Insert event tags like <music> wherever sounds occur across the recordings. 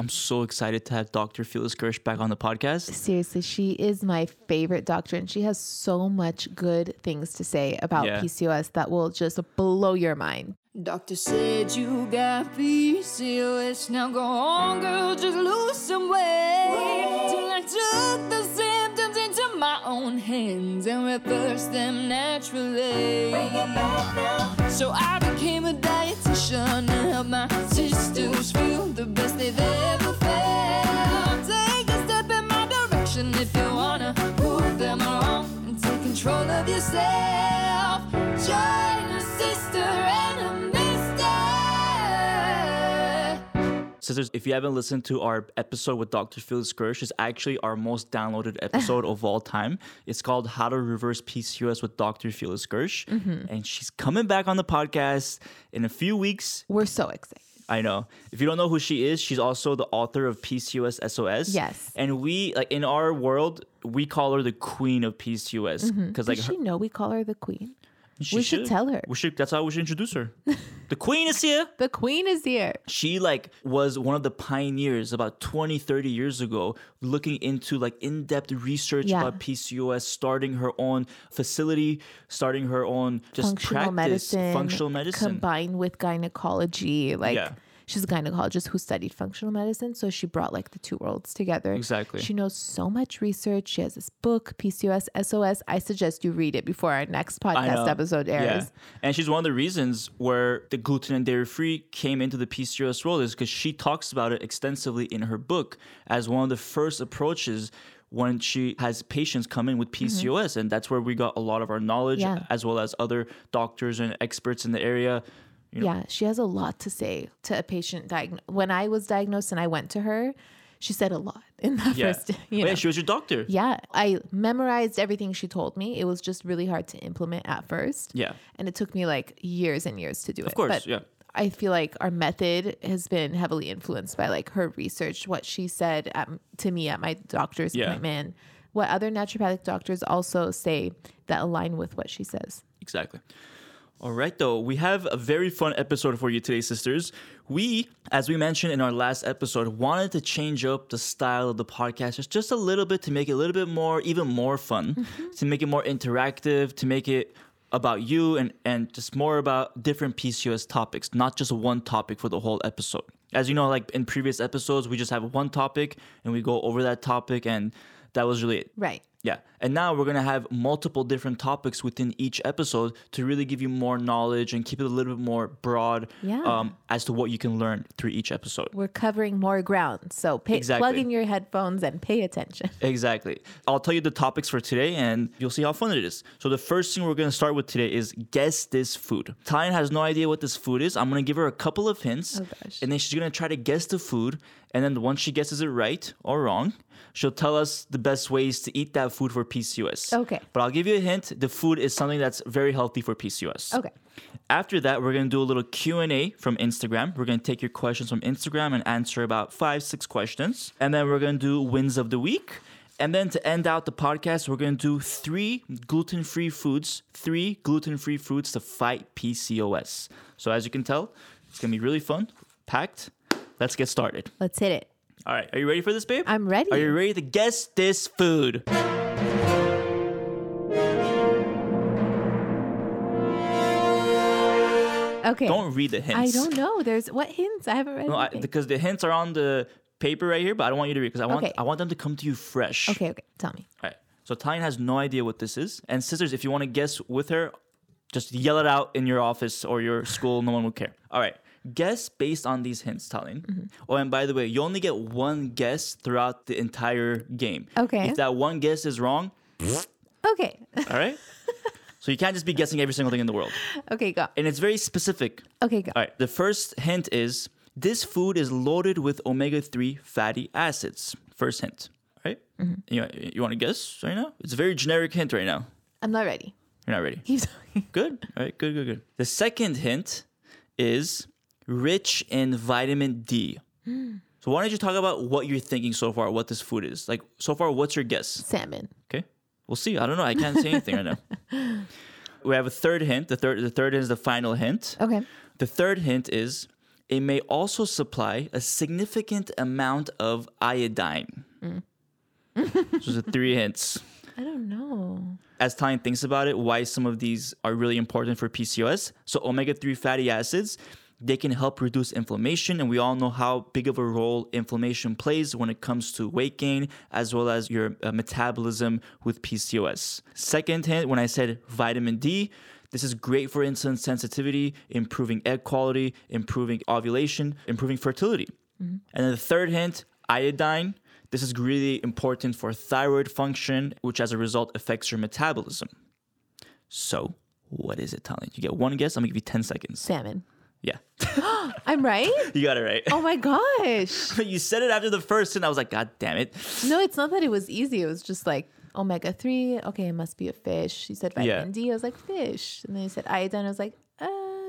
I'm so excited to have Dr. Felice Gersh back on the podcast. Seriously, she is my favorite doctor, and she has so much good things to say about Yeah. PCOS that will just blow your mind. Doctor said you got PCOS. Now go on, girl, just lose some weight. Till I took the symptoms into my own hands and reversed them naturally. So I became a dietitian to help my sisters feel the best they've ever felt. Take a step in my direction if you wanna prove them wrong and take control of yourself. Join a sister and a mister. Sisters, if you haven't listened to our episode with Dr. Felice Gersh, it's actually our most downloaded <laughs> episode of all time. It's called How to Reverse PCOS with Dr. Felice Gersh. Mm-hmm. And she's coming back on the podcast in a few weeks. We're so excited. I know. If you don't know who she is, she's also the author of PCOS SOS. Yes. And we, like in our world, we call her the queen of PCOS. Because, mm-hmm. like, Does her- she know we call her the queen? She we should tell her. We should, that's how we should introduce her. the queen is here. <laughs> The queen is here. she like was one of the pioneers about 20 30 years ago looking into like in-depth research Yeah. about pcos starting her own facility starting her own just functional practice medicine, functional medicine combined with gynecology. Like Yeah. She's a gynecologist who studied functional medicine, so she brought like the two worlds together. Exactly. She knows so much research. She has this book, PCOS SOS. I suggest you read it before our next podcast episode airs. Yeah. And she's one of the reasons where the gluten and dairy free came into the PCOS world is because she talks about it extensively in her book as one of the first approaches when she has patients come in with PCOS. And that's where we got a lot of our knowledge Mm-hmm. Yeah. as well as other doctors and experts in the area. You know, Yeah, she has a lot to say to a patient diagnosed. When I was diagnosed and I went to her, she said a lot <laughs> in that yeah. first. You But yeah, she was your doctor. Yeah, I memorized everything she told me. It was just really hard to implement at first. Yeah. And it took me like years and years to do it. Of course, But yeah. I feel like our method has been heavily influenced by like her research, what she said at, to me at my doctor's Yeah. appointment, what other naturopathic doctors also say that align with what she says. Exactly. All right, though, we have a very fun episode for you today, sisters. We, as we mentioned in our last episode, wanted to change up the style of the podcast just, just a little bit to make it a little bit more, even more fun, mm-hmm. to make it more interactive, to make it about you and, and just more about different PCOS topics, not just one topic for the whole episode. As you know, like in previous episodes, we just have one topic and we go over that topic, and that was really it. Right. Yeah. And now we're going to have multiple different topics within each episode to really give you more knowledge and keep it a little bit more broad Yeah. um, as to what you can learn through each episode. We're covering more ground. So pay, Exactly. plug in your headphones and pay attention. <laughs> Exactly. I'll tell you the topics for today and you'll see how fun it is. So, the first thing we're going to start with today is guess this food. Tallene has no idea what this food is. I'm going to give her a couple of hints Oh, gosh. and then she's going to try to guess the food. And then once she guesses it right or wrong, she'll tell us the best ways to eat that food for PCOS. Okay. But I'll give you a hint. The food is something that's very healthy for PCOS. Okay. After that, we're gonna do a little Q and A from Instagram. We're gonna take your questions from Instagram and answer about five, six questions, and then we're gonna do wins of the week. And then to end out the podcast, we're gonna do three gluten-free foods, three gluten-free foods to fight PCOS. So as you can tell, it's gonna be really fun, packed. Let's get started. Let's hit it. All right, are you ready for this, babe? I'm ready. Are you ready to guess this food? Okay. Don't read the hints. I don't know. There's what hints? I haven't read No, I, because the hints are on the paper right here, but I don't want you to read because I want Okay. I want them to come to you fresh. okay, okay. Tell me. All right. So Tallene has no idea what this is, and sisters, if you want to guess with her, just yell it out in your office or your school. No one will care. All right. Guess based on these hints, Tallene. Mm-hmm. Oh, and by the way, you only get one guess throughout the entire game. Okay. If that one guess is wrong, Okay. <laughs> all right. so you can't just be guessing every single thing in the world, okay, go. and it's very specific. Okay, go. All right. The first hint is this food is loaded with omega 3 fatty acids. First hint. All right? You, you want to guess right now? It's a very generic hint right now. I'm not ready. You're not ready. Keep talking. Good. All right. Good, good, good. The second hint is rich in vitamin D. Hmm. So why don't you talk about what you're thinking so far, what this food is? Like, so far, what's your guess? Salmon. Okay. We'll see. I don't know. I can't say anything right now. <laughs> We have a third hint. The third, the third is the final hint. Okay. The third hint is it may also supply a significant amount of iodine. Hmm. Those are three hints. I don't know. As time thinks about it, why some of these are really important for PCOS. So, omega 3 fatty acids, they can help reduce inflammation. And we all know how big of a role inflammation plays when it comes to weight gain, as well as your uh, metabolism with PCOS. Second hint, when I said vitamin D, this is great for insulin sensitivity, improving egg quality, improving ovulation, improving fertility. And then the third hint, iodine. This is really important for thyroid function, which as a result affects your metabolism. So, what is it, Tali? You get one guess. I'm gonna give you 10 seconds. Salmon. Yeah, <gasps> I'm right? <laughs> you got it right. Oh my gosh. <laughs> you said it after the first, and I was like, God damn it. No, it's not that it was easy. It was just like omega 3. Okay, it must be a fish. You said vitamin Yeah. D. I was like, fish. And then you said iodine. I was like, uh,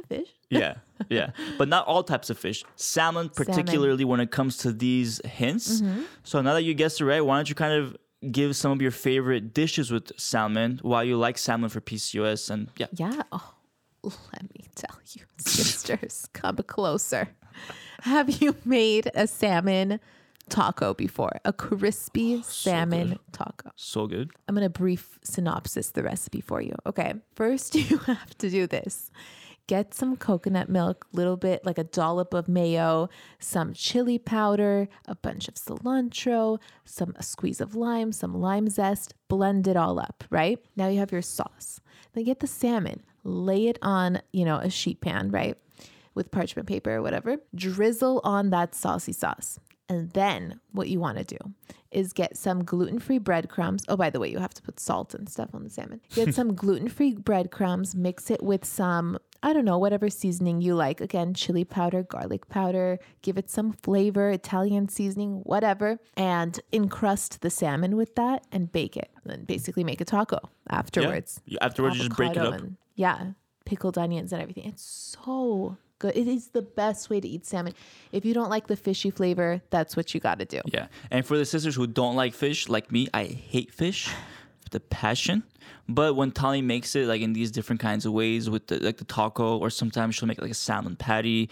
fish. <laughs> Yeah, yeah. But not all types of fish. Salmon, particularly when it comes to these hints. So now that you guessed it right, why don't you kind of give some of your favorite dishes with salmon, why you like salmon for PCOS, and yeah. Yeah. Oh, <laughs> let me tell you, <laughs> sisters, come closer. Have you made a salmon taco before? A crispy oh, salmon good. taco. So good. I'm going to brief synopsis the recipe for you. Okay. First, <laughs> you have to do this. Get some coconut milk, little bit like a dollop of mayo, some chili powder, a bunch of cilantro, some a squeeze of lime, some lime zest, blend it all up, right? Now you have your sauce. Then get the salmon, lay it on, you know, a sheet pan, right? With parchment paper or whatever. Drizzle on that saucy sauce. And then what you want to do is get some gluten free breadcrumbs. Oh, by the way, you have to put salt and stuff on the salmon. <laughs> Get some gluten free breadcrumbs, mix it with some, I don't know, whatever seasoning you like. Again, chili powder, garlic powder, give it some flavor, Italian seasoning, whatever, and encrust the salmon with that and bake it. And then basically make a taco afterwards. You- Afterwards, you just break it Avocado up. and- yeah, pickled onions and everything. It's so good. It is the best way to eat salmon. If you don't like the fishy flavor, that's what you got to do. Yeah. And for the sisters who don't like fish, like me, I hate fish the passion. But when Tali makes it like in these different kinds of ways with the like the taco or sometimes she'll make like a salmon patty,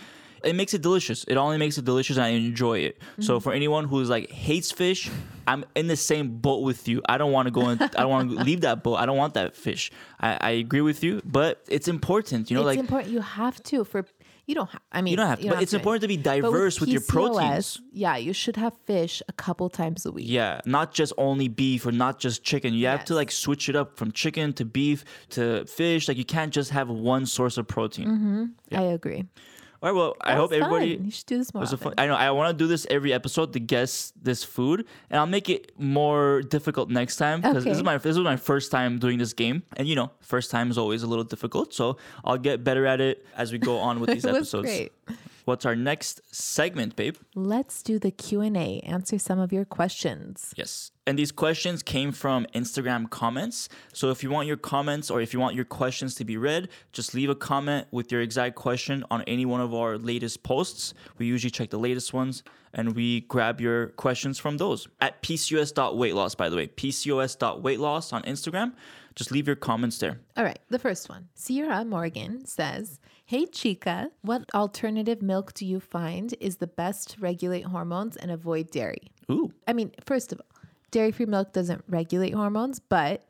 it makes it delicious. It only makes it delicious and I enjoy it. So mm-hmm. for anyone who's like hates fish, I'm in the same boat with you. I don't want to go in I don't want to leave that boat. I don't want that fish. I, I agree with you, but it's important, you know, it's like important. You have to for you don't. Ha- I mean, you don't have to, but it's important to be But with diverse with your proteins. Yeah, you should have fish a couple times a week. Yeah, not just only beef or not just chicken. You have to like switch it up from chicken to beef to fish. Like you can't just have one source of protein. Mm-hmm. I agree. All right, well, I hope was everybody. fun. You should do this more It was a fun, I know I want to do this every episode to guess this food, and I'll make it more difficult next time because this is my this was my first time doing this game, and you know, first time is always a little difficult. So I'll get better at it as we go on with <laughs> these episodes. great. What's our next segment, babe? Let's do the Q and A. Answer some of your questions. Yes. And these questions came from Instagram comments. So if you want your comments or if you want your questions to be read, just leave a comment with your exact question on any one of our latest posts. We usually check the latest ones and we grab your questions from those. At pcos.weightloss, by the way, pcos.weightloss on Instagram. Just leave your comments there. All right, the first one. Sierra Morgan says, Hey Chica, what alternative milk do you find is the best to regulate hormones and avoid dairy? Ooh. I mean, first of all, dairy free milk doesn't regulate hormones, but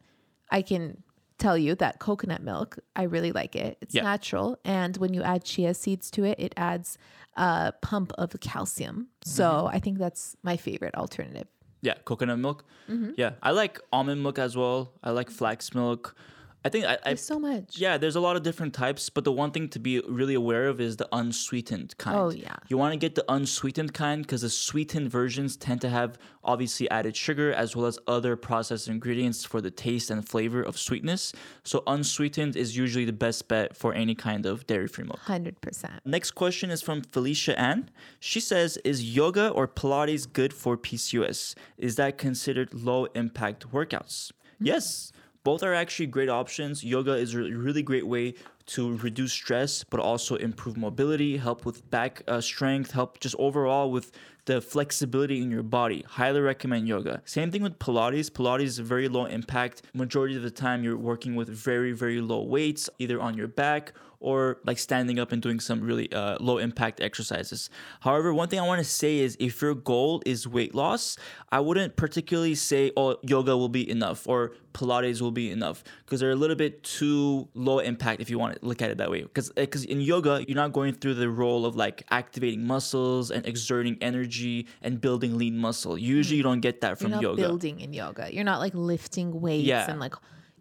I can tell you that coconut milk, I really like it. It's Yeah. natural. And when you add chia seeds to it, it adds a pump of calcium. So Mm-hmm. I think that's my favorite alternative. Yeah, coconut milk. Mm-hmm. Yeah, I like almond milk as well. I like flax milk. I think I, I so much. Yeah, there's a lot of different types, but the one thing to be really aware of is the unsweetened kind. Oh, yeah. You want to get the unsweetened kind because the sweetened versions tend to have obviously added sugar as well as other processed ingredients for the taste and flavor of sweetness. So unsweetened is usually the best bet for any kind of dairy-free milk. 100%. Next question is from Felicia Ann. She says, "Is yoga or Pilates good for PCOS? Is that considered low impact workouts?" Yes, both are actually great options. Yoga is a really great way to reduce stress, but also improve mobility, help with back uh, strength, help just overall with the flexibility in your body. Highly recommend yoga. Same thing with Pilates. Pilates is very low impact. Majority of the time, you're working with very, very low weights, either on your back or like standing up and doing some really uh, low impact exercises. However, one thing I want to say is if your goal is weight loss, I wouldn't particularly say, oh, yoga will be enough or Pilates will be enough because they're a little bit too low impact if you want to look at it that way. Because because in yoga, you're not going through the role of like activating muscles and exerting energy and building lean muscle. Usually, you mm. don't get that from You're not yoga. building in yoga. You're not like lifting weights Yeah. and like,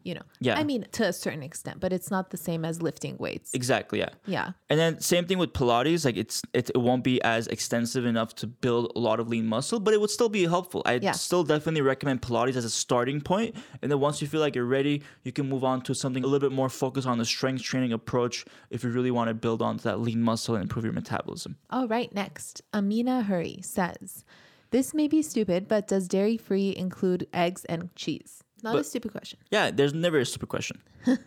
you know. Yeah. I mean, to a certain extent, but it's not the same as lifting weights. Exactly. Yeah. Yeah. And then same thing with Pilates, like it's it, it won't be as extensive enough to build a lot of lean muscle, but it would still be helpful. I Yeah. still definitely recommend Pilates as a starting point, and then once you feel like you're ready, you can move on to something a little bit more focused on the strength training approach if you really want to build onto that lean muscle and improve your metabolism. All right, next. Amina Hurry says, This may be stupid, but does dairy free include eggs and cheese? Not a stupid question. Yeah, there's never a stupid question. <laughs>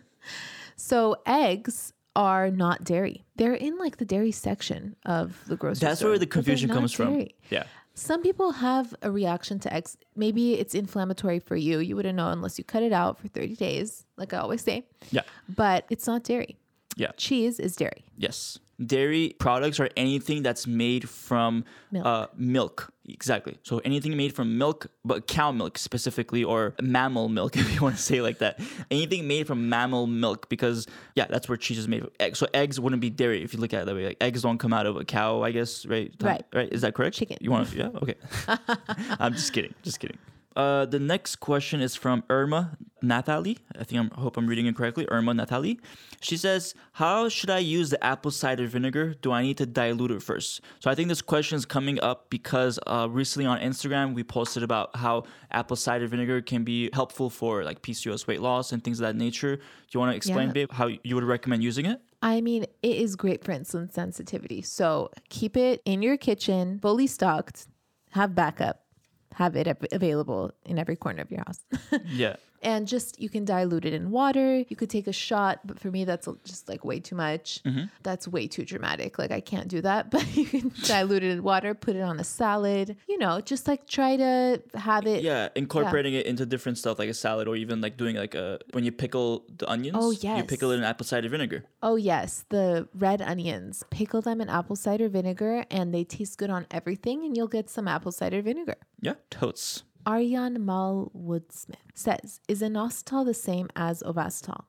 So, eggs are not dairy. They're in like the dairy section of the grocery store. That's store. where the confusion comes from. Yeah. Some people have a reaction to eggs. Maybe it's inflammatory for you. You wouldn't know unless you cut it out for 30 days, like I always say. Yeah. But it's not dairy. Yeah. Cheese is dairy. Yes. Dairy products are anything that's made from Milk. Uh, milk. Exactly. So anything made from milk, but cow milk specifically, or mammal milk, <laughs> if you want to say like that. Anything made from mammal milk, because yeah, that's where cheese is made. From. Egg. So eggs wouldn't be dairy if you look at it that way. Like eggs don't come out of a cow, I guess, right? Tom? Right. Right. Is that correct? Chicken. You want to? Yeah. Okay. <laughs> I'm just kidding. Just kidding. Uh, the next question is from Irma Nathalie. I think I'm, I hope I'm reading it correctly. Irma Nathalie. She says, "How should I use the apple cider vinegar? Do I need to dilute it first?" So I think this question is coming up because uh, recently on Instagram we posted about how apple cider vinegar can be helpful for like PCOS weight loss and things of that nature. Do you want to explain, Yeah. babe, how you would recommend using it? I mean, it is great for insulin sensitivity. So keep it in your kitchen, fully stocked, have backup, have it available in every corner of your house. <laughs> Yeah. And just you can dilute it in water. You could take a shot, but for me, that's just like way too much. Mm-hmm. That's way too dramatic. Like, I can't do that, <laughs> but you can <laughs> dilute it in water, put it on a salad, you know, just like try to have it. Yeah, incorporating it into different stuff like a salad or even like doing like a when you pickle the onions. Oh, yes, You pickle it in apple cider vinegar. Oh, yes. The red onions, pickle them in apple cider vinegar, and they taste good on everything, and you'll get some apple cider vinegar. Yeah, totes. Aryan Mal Woodsmith says, Is inositol the same as ovasitol?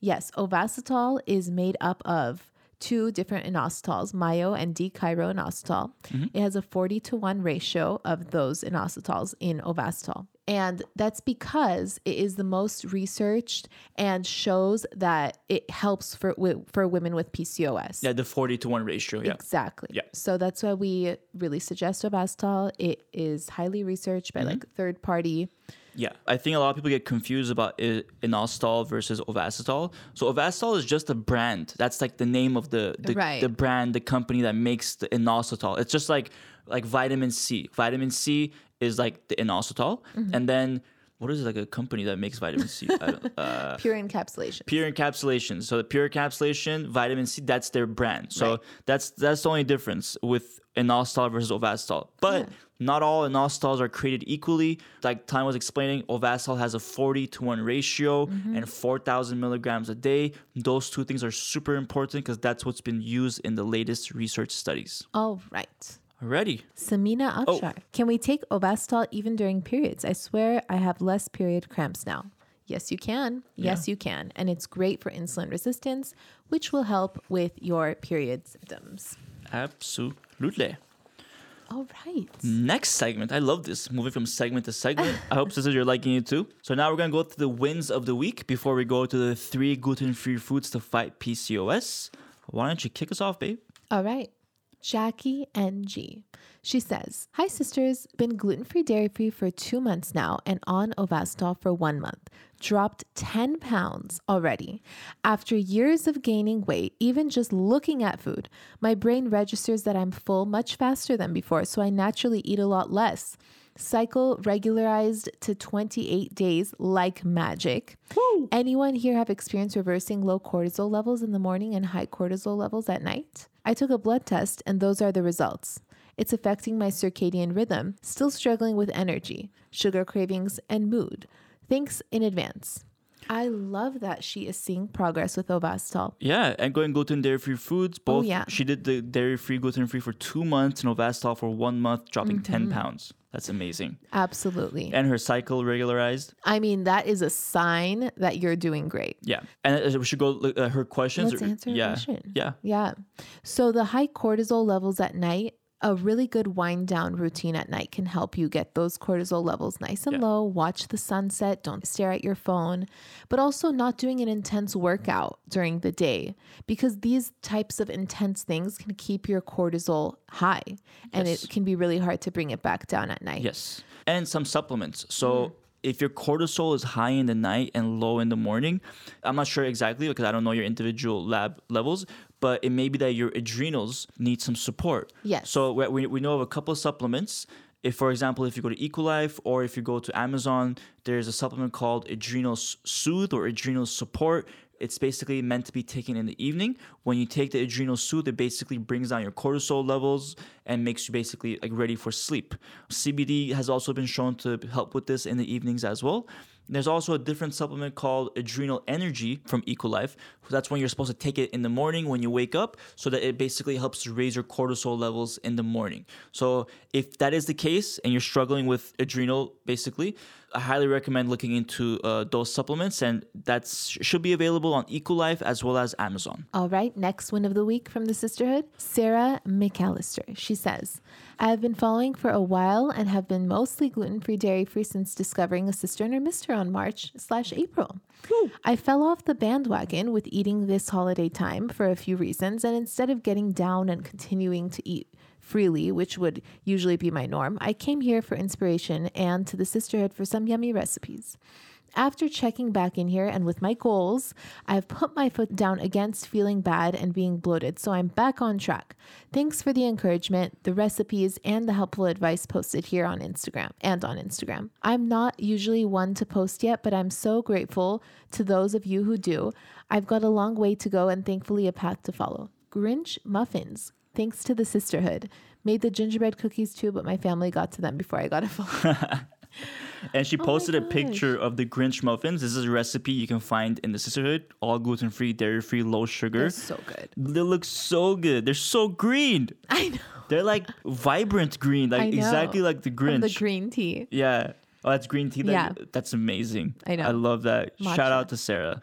Yes, ovasitol is made up of two different inositols, myo and D-chiroinositol. Mm-hmm. It has a 40 to 1 ratio of those inositols in ovasitol. And that's because it is the most researched and shows that it helps for for women with PCOS. Yeah, the 40 to 1 ratio. Yeah. Exactly. Yeah. So that's why we really suggest Ovasitol. It is highly researched Mm-hmm. by like third party. Yeah. I think a lot of people get confused about i- inositol versus ovasitol. So ovasitol is just a brand. That's like the name of the the, Right. the brand, the company that makes the inositol. It's just like like vitamin C. Vitamin C is like the inositol, Mm-hmm. and then what is it, like a company that makes vitamin C? I don't, <laughs> uh, Pure encapsulation. pure encapsulation. So the pure encapsulation, vitamin C, that's their brand. So Right. that's that's the only difference with inositol versus ovasitol. But Yeah. not all inositols are created equally. Like Time was explaining, ovasitol has a 40 to 1 ratio Mm-hmm. and 4,000 milligrams a day. Those two things are super important because that's what's been used in the latest research studies. All right. Already. Samina Oh. Can we take Ovasitol even during periods? I swear I have less period cramps now. Yes, you can. Yes, you can. And it's great for insulin resistance, which will help with your period symptoms. Absolutely. All right. Next segment. I love this. Moving from segment to segment. <laughs> I hope sisters you're liking it too. So now we're gonna go to the wins of the week before we go to the three gluten-free foods to fight PCOS. Why don't you kick us off, babe? All right. Jackie NG. She says, Hi, sisters. Been gluten free, dairy free for two months now and on Ovasitol for one month. Dropped 10 pounds already. After years of gaining weight, even just looking at food, my brain registers that I'm full much faster than before, so I naturally eat a lot less. Cycle regularized to 28 days like magic. Anyone here have experience reversing low cortisol levels in the morning and high cortisol levels at night? I took a blood test and those are the results. It's affecting my circadian rhythm, still struggling with energy, sugar cravings, and mood. Thanks in advance. I love that she is seeing progress with Ovasitol. Yeah, and going gluten dairy free foods. Both. Oh, yeah. She did the dairy free, gluten free for two months, and Ovasitol for one month, dropping ten pounds. That's amazing. Absolutely. And her cycle regularized. I mean, that is a sign that you're doing great. Yeah, and uh, we should go look at her questions. Let's answer her yeah, question. yeah. Yeah. So the high cortisol levels at night, a really good wind down routine at night can help you get those cortisol levels nice and Yeah. low. Watch the sunset, don't stare at your phone, but also not doing an intense workout during the day because these types of intense things can keep your cortisol high and Yes. it can be really hard to bring it back down at night. Yes, and some supplements. So. Mm-hmm. If your cortisol is high in the night and low in the morning, I'm not sure exactly because I don't know your individual lab levels, but it may be that your adrenals need some support. Yes. So we, we, know of a couple of supplements. If, for example, if you go to Equilife or if you go to Amazon, there's a supplement called Adrenal Soothe or Adrenal Support. It's basically meant to be taken in the evening. When you take the Adrenal Soothe, it basically brings down your cortisol levels and makes you basically like ready for sleep. CBD has also been shown to help with this in the evenings as well. There's also a different supplement called Adrenal Energy from Equilife. That's when you're supposed to take it in the morning when you wake up, so that it basically helps raise your cortisol levels in the morning. So if that is the case and you're struggling with adrenal, basically, I highly recommend looking into uh, those supplements, and that should be available on Equilife as well as Amazon. All right, next one of the week from the Cysterhood, Sarah McAllister. She says, I have been following for a while and have been mostly gluten free, dairy free since discovering a sister and her mister on March slash April. I fell off the bandwagon with eating this holiday time for a few reasons, and instead of getting down and continuing to eat freely, which would usually be my norm, I came here for inspiration and to the Cysterhood for some yummy recipes. After checking back in here and with my goals, I've put my foot down against feeling bad and being bloated, so I'm back on track. Thanks for the encouragement, the recipes, and the helpful advice posted here on Instagram and on Instagram. I'm not usually one to post yet, but I'm so grateful to those of you who do. I've got a long way to go and thankfully a path to follow. Grinch muffins. Thanks to the Cysterhood. Made the gingerbread cookies too, but my family got to them before I got a phone. <laughs> And she Oh posted a picture of the Grinch muffins. This is a recipe you can find in the Cysterhood, all gluten free, dairy free, low sugar. They're so good. They look so good. They're so green. I know. They're like vibrant green, like exactly like the From Grinch. the green tea. Yeah. Oh, that's green tea. That, Yeah. That's amazing. I know. I love that. Shout out to Sarah.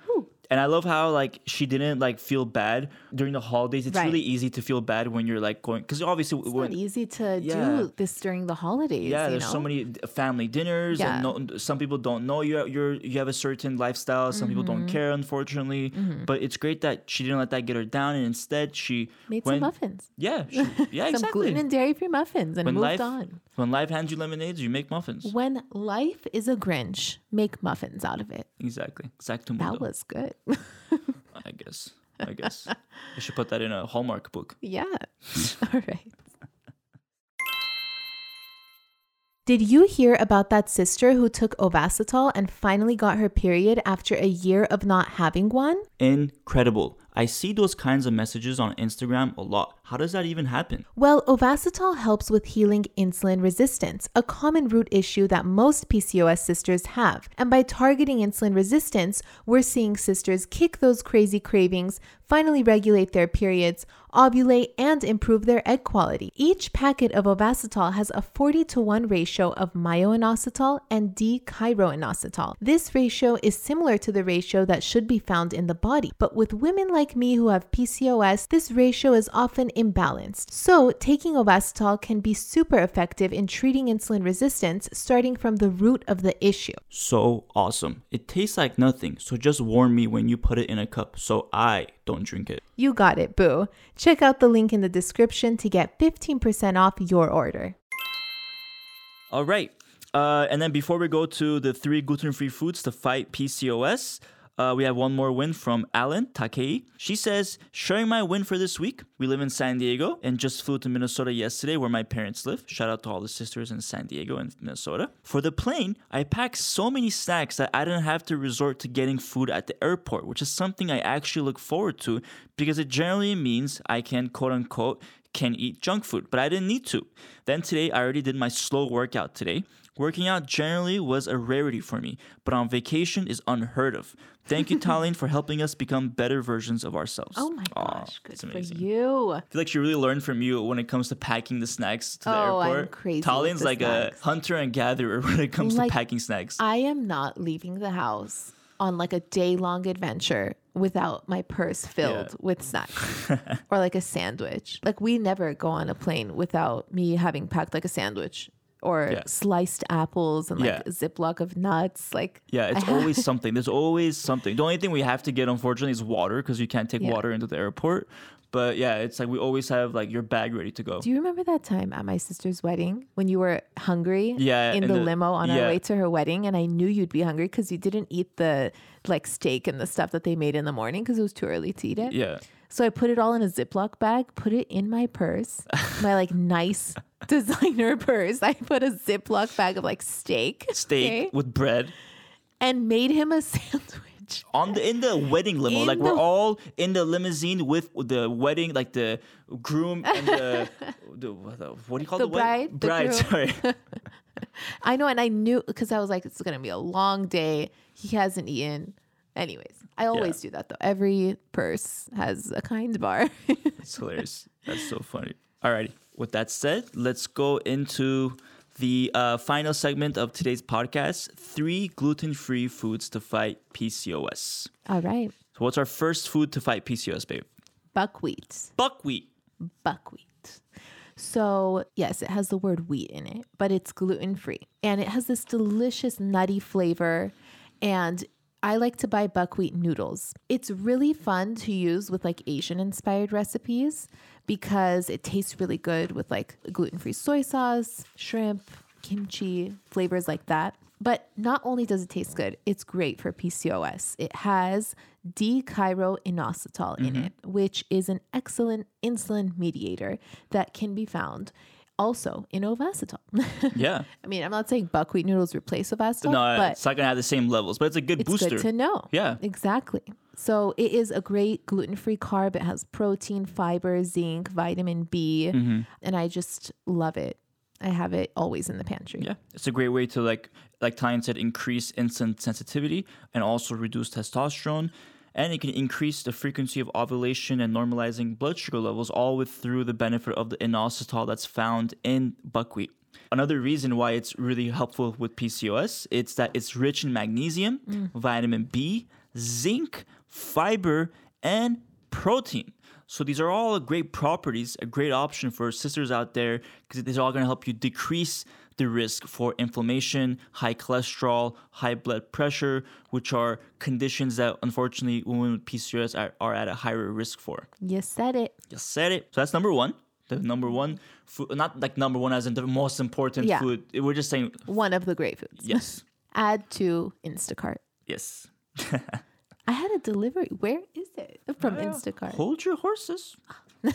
And I love how like she didn't like feel bad during the holidays. It's Right. really easy to feel bad when you're like going because obviously It's not easy to Yeah. do this during the holidays. yeah, there's know? so many family dinners, Yeah. and no, some people don't know you you're you have a certain lifestyle. Some people Mm-hmm. don't care, unfortunately. But it's great that she didn't let that get her down, and instead she Made went, some muffins. Yeah, she, <laughs> yeah, some exactly. gluten and dairy free muffins and when moved life on. when life hands you lemonades, you make muffins. When life is a Grinch, make muffins out of it. Exactly, exactly. That was good. <laughs> I guess. I guess. I should put that in a Hallmark book. yeah. <laughs> All right. Did you hear about that sister who took Ovasitol and finally got her period after a year of not having one? Incredible. I see those kinds of messages on Instagram a lot. How does that even happen? Well, Ovasitol helps with healing insulin resistance, a common root issue that most PCOS sisters have. And by targeting insulin resistance, we're seeing sisters kick those crazy cravings, finally regulate their periods, ovulate, and improve their egg quality. Each packet of Ovasitol has a 40 to 1 ratio of myoinositol and D-chiroinositol. This ratio is similar to the ratio that should be found in the body, but with women like me who have PCOS, this ratio is often imbalanced. So, taking Ovasitol can be super effective in treating insulin resistance starting from the root of the issue. So awesome. It tastes like nothing, so just warn me when you put it in a cup so I don't drink it. You got it, boo. Check out the link in the description to get 15% off your order. All right. Uh, and then before we go to the three gluten free foods to fight PCOS, uh, we have one more win from Alan Takei. She says, sharing my win for this week. We live in San Diego and just flew to Minnesota yesterday where my parents live. Shout out to all the sisters in San Diego and Minnesota. For the plane, I packed so many snacks that I didn't have to resort to getting food at the airport, which is something I actually look forward to because it generally means I can quote unquote can eat junk food, but I didn't need to. Then today, I already did my slow workout today. Working out generally was a rarity for me, but on vacation is unheard of. Thank you, <laughs> Tallene, for helping us become better versions of ourselves. Oh my gosh, good for you. I feel like she really learned from you when it comes to packing the snacks to the Oh, I'm airport. crazy with Tallene's the like snacks. a hunter and gatherer <laughs> when it comes Like, to packing snacks. I am not leaving the house on like a day long adventure without my purse filled Yeah. with snacks <laughs> or like a sandwich. Like we never go on a plane without me having packed like a sandwich or Yeah. sliced apples and like Yeah. a Ziploc of nuts. Like yeah, it's always <laughs> something. There's always something. The only thing we have to get, unfortunately, is water because you can't take Yeah. water into the airport. But yeah, it's like we always have like your bag ready to go. Do you remember that time at my sister's wedding when you were hungry Yeah, in the, the- limo on our way to her wedding? And I knew you'd be hungry because you didn't eat the like steak and the stuff that they made in the morning because it was too early to eat it. yeah. So I put it all in a Ziploc bag, put it in my purse, my like <laughs> nice designer purse. I put a Ziploc bag of like steak, Steak okay, with bread. and made him a <laughs> sandwich. on the in the wedding limo In like we're all in the limousine with the wedding like the groom and the, <laughs> the, what the- what do you call The the, wedding? bride, the bride sorry I know, and I knew because I was like, it's gonna be a long day. He hasn't eaten. Anyways, I always do that though. Every purse has a kind bar. <laughs> it's hilarious that's so funny alrighty with that said let's go into the uh, final segment of today's podcast three gluten-free foods to fight pcos all right, so what's our first food to fight pcos babe buckwheat. buckwheat buckwheat. So, yes, it has the word wheat in it, but it's gluten free and it has this delicious nutty flavor. And I like to buy buckwheat noodles. It's really fun to use with like Asian inspired recipes because it tastes really good with like gluten free soy sauce, shrimp, kimchi, flavors like that. But not only does it taste good, it's great for PCOS. It has D-chiroinositol in mm-hmm. it, which is an excellent insulin mediator that can be found also in Ovasitol. <laughs> yeah I mean, I'm not saying buckwheat noodles replace Ovasitol, no but it's not gonna have the same levels but it's a good it's booster good to know. Yeah. exactly. So it is a great gluten-free carb. It has protein, fiber, zinc, vitamin B, Mm-hmm. and I just love it. I have it always in the pantry. Yeah, it's a great way to like like Tyne said, increase insulin sensitivity and also reduce testosterone. And it can increase the frequency of ovulation and normalizing blood sugar levels, all with through the benefit of the inositol that's found in buckwheat. Another reason why it's really helpful with PCOS, it's that it's rich in magnesium, mm. vitamin B, zinc, fiber, and protein. So these are all great properties, a great option for sisters out there because these are all going to help you decrease the risk for inflammation, high cholesterol, high blood pressure, which are conditions that unfortunately women with PCOS are, are at a higher risk for. You said it. You said it. So that's number one. The number one food, not like number one as in the most important Yeah. food. We're just saying One of the great foods. yes, <laughs> Add to Instacart. yes. <laughs> I had a delivery. Where is it? From uh, Instacart. Hold your horses. <laughs>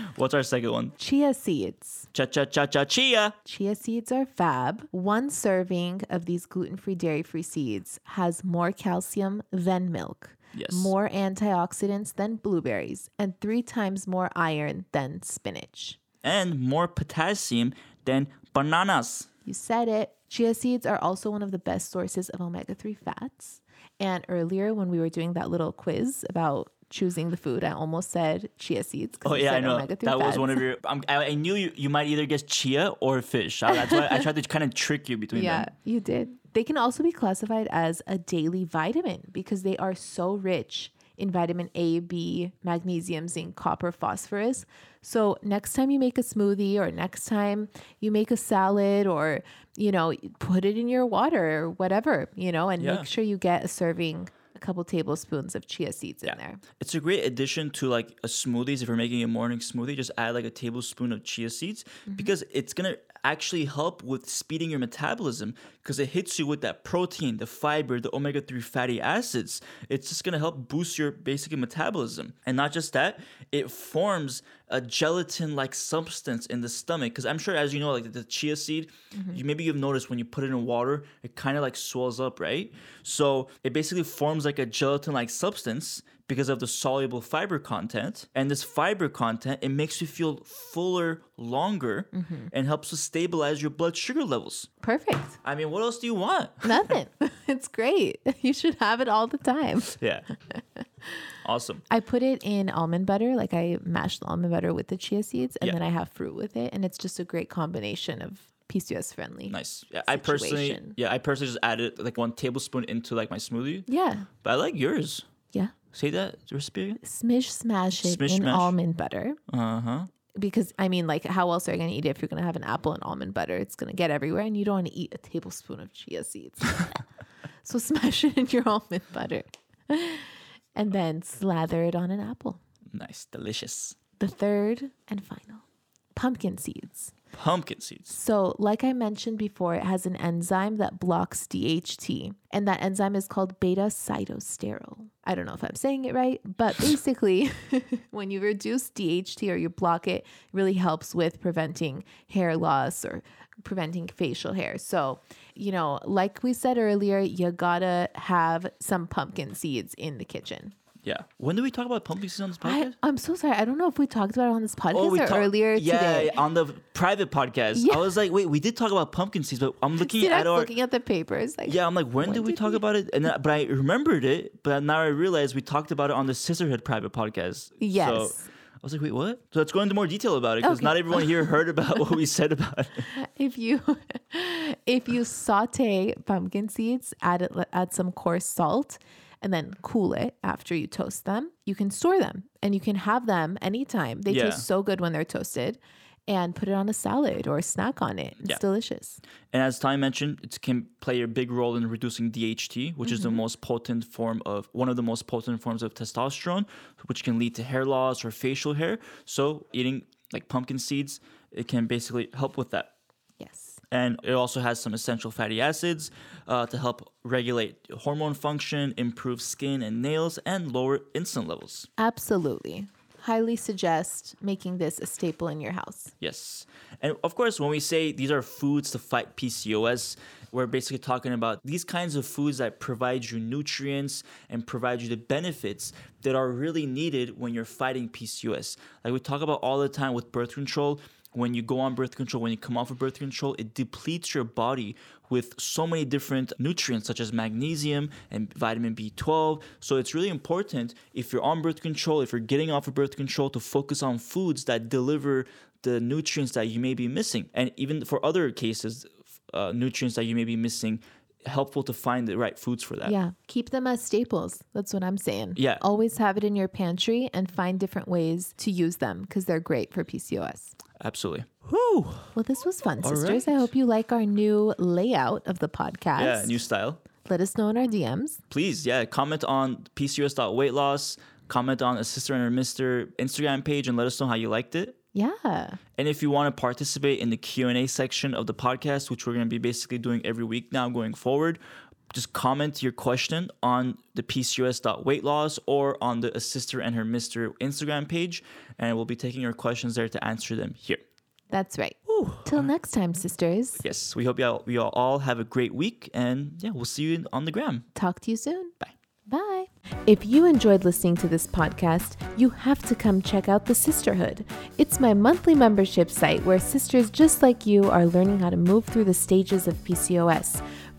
<laughs> What's our second one? Chia seeds. Cha cha cha cha chia. Chia seeds are fab. One serving of these gluten free, dairy free seeds has more calcium than milk, Yes. more antioxidants than blueberries, and three times more iron than spinach. and more potassium than bananas. You said it. Chia seeds are also one of the best sources of omega 3 fats. And earlier, when we were doing that little quiz about choosing the food, I almost said chia seeds. Oh yeah, I know. omega-3 That was one of your. I'm, I, I knew you, you might either guess chia or fish. So that's why I tried to kind of trick you between Yeah, them. you did. They can also be classified as a daily vitamin because they are so rich in vitamin A, B, magnesium, zinc, copper, phosphorus. So next time you make a smoothie or next time you make a salad or, you know, put it in your water or whatever, you know, and Yeah. make sure you get a serving, couple tablespoons of chia seeds in there. It's a great addition to like a smoothies. If you're making a morning smoothie, just add like a tablespoon of chia seeds Mm-hmm. because it's gonna actually help with speeding your metabolism because it hits you with that protein, the fiber, the omega three fatty acids. It's just gonna help boost your basic metabolism, and not just that, it forms a gelatin-like substance in the stomach. Because I'm sure, as you know, like the, chia seed, Mm-hmm. you maybe you've noticed when you put it in water, it kind of like swells up, right? So it basically forms like a gelatin-like substance because of the soluble fiber content. And this fiber content, it makes you feel fuller longer Mm-hmm. and helps to stabilize your blood sugar levels. Perfect. I mean, what else do you want? Nothing. <laughs> <laughs> it's great. <laughs> You should have it all the time. Yeah. awesome. I put it in almond butter, like I mash the almond butter with the chia seeds, and Yeah. then I have fruit with it, and it's just a great combination of PCOS friendly. Nice. Yeah, I personally, yeah, I personally just added like one tablespoon into like my smoothie. Yeah. But I like yours. Say that recipe. Smish smash it Smish in smash. almond butter. Uh huh. Because I mean, like, how else are you gonna eat it if you're gonna have an apple and almond butter? It's gonna get everywhere, and you don't want to eat a tablespoon of chia seeds. <laughs> so smash it in your almond butter, and then slather it on an apple. Nice, delicious. The third and final, pumpkin seeds. Pumpkin seeds. So, like I mentioned before, it has an enzyme that blocks DHT, and that enzyme is called beta sitosterol. I don't know if I'm saying it right, but <laughs> basically, <laughs> when you reduce DHT or you block it, it really helps with preventing hair loss or preventing facial hair. So, you know, like we said earlier, you gotta have some pumpkin seeds in the kitchen. Yeah. When do we talk about pumpkin seeds on this podcast? I'm so sorry. I don't know if we talked about it on this oh, podcast or talk- earlier yeah, today. yeah, on the private podcast. Yeah. I was like, wait, we did talk about pumpkin seeds, but I'm looking See, at I'm our. looking at the papers. Like, yeah, I'm like, when, When did we did talk we- about it? And then, but I remembered it, but now I realized we talked about it on the Cysterhood private podcast. So Yes. I was like, wait, what? So let's go into more detail about it because Okay. not everyone here heard <laughs> about what we said about it. <laughs> if you <laughs> if you saute pumpkin seeds add it, add some coarse salt and then cool it after you toast them you can store them and you can have them anytime they Yeah. taste so good when they're toasted and put it on a salad or a snack on it it's Yeah. delicious And as Ty mentioned, it can play a big role in reducing DHT, which is Mm-hmm. the most potent form of one of the most potent forms of testosterone, which can lead to hair loss or facial hair. So eating like pumpkin seeds, it can basically help with that. yes And it also has some essential fatty acids uh, to help regulate hormone function, improve skin and nails, and lower insulin levels. absolutely highly suggest making this a staple in your house Yes. And of course, when we say these are foods to fight PCOS, we're basically talking about these kinds of foods that provide you nutrients and provide you the benefits that are really needed when you're fighting PCOS. Like we talk about all the time with birth control. When you go on birth control, when you come off of birth control, it depletes your body with so many different nutrients such as magnesium and vitamin B12. So it's really important if you're on birth control, if you're getting off of birth control, to focus on foods that deliver the nutrients that you may be missing. And even for other cases, uh, nutrients that you may be missing, helpful to find the right foods for that. Yeah, keep them as staples. That's what I'm saying. Yeah. Always have it in your pantry and find different ways to use them because they're great for PCOS. Absolutely. Whew. Well, this was fun, All sisters. I hope you like our new layout of the podcast. Yeah, new style. Let us know in our DMs. Please, yeah, comment on PCOS.weight loss, comment on a sister and her Mister Instagram page, and let us know how you liked it. Yeah. And if you want to participate in the Q&A section of the podcast, which we're going to be basically doing every week now going forward, just comment your question on the PCOS.weight loss or on the A Sister and Her Mister Instagram page, and we'll be taking your questions there to answer them here. That's right. Till next time, sisters. Yes, we hope y'all, we all- all have a great week, and yeah, we'll see you on the gram. Talk to you soon. Bye. Bye. If you enjoyed listening to this podcast, you have to come check out The Cysterhood. It's my monthly membership site where sisters just like you are learning how to move through the stages of PCOS.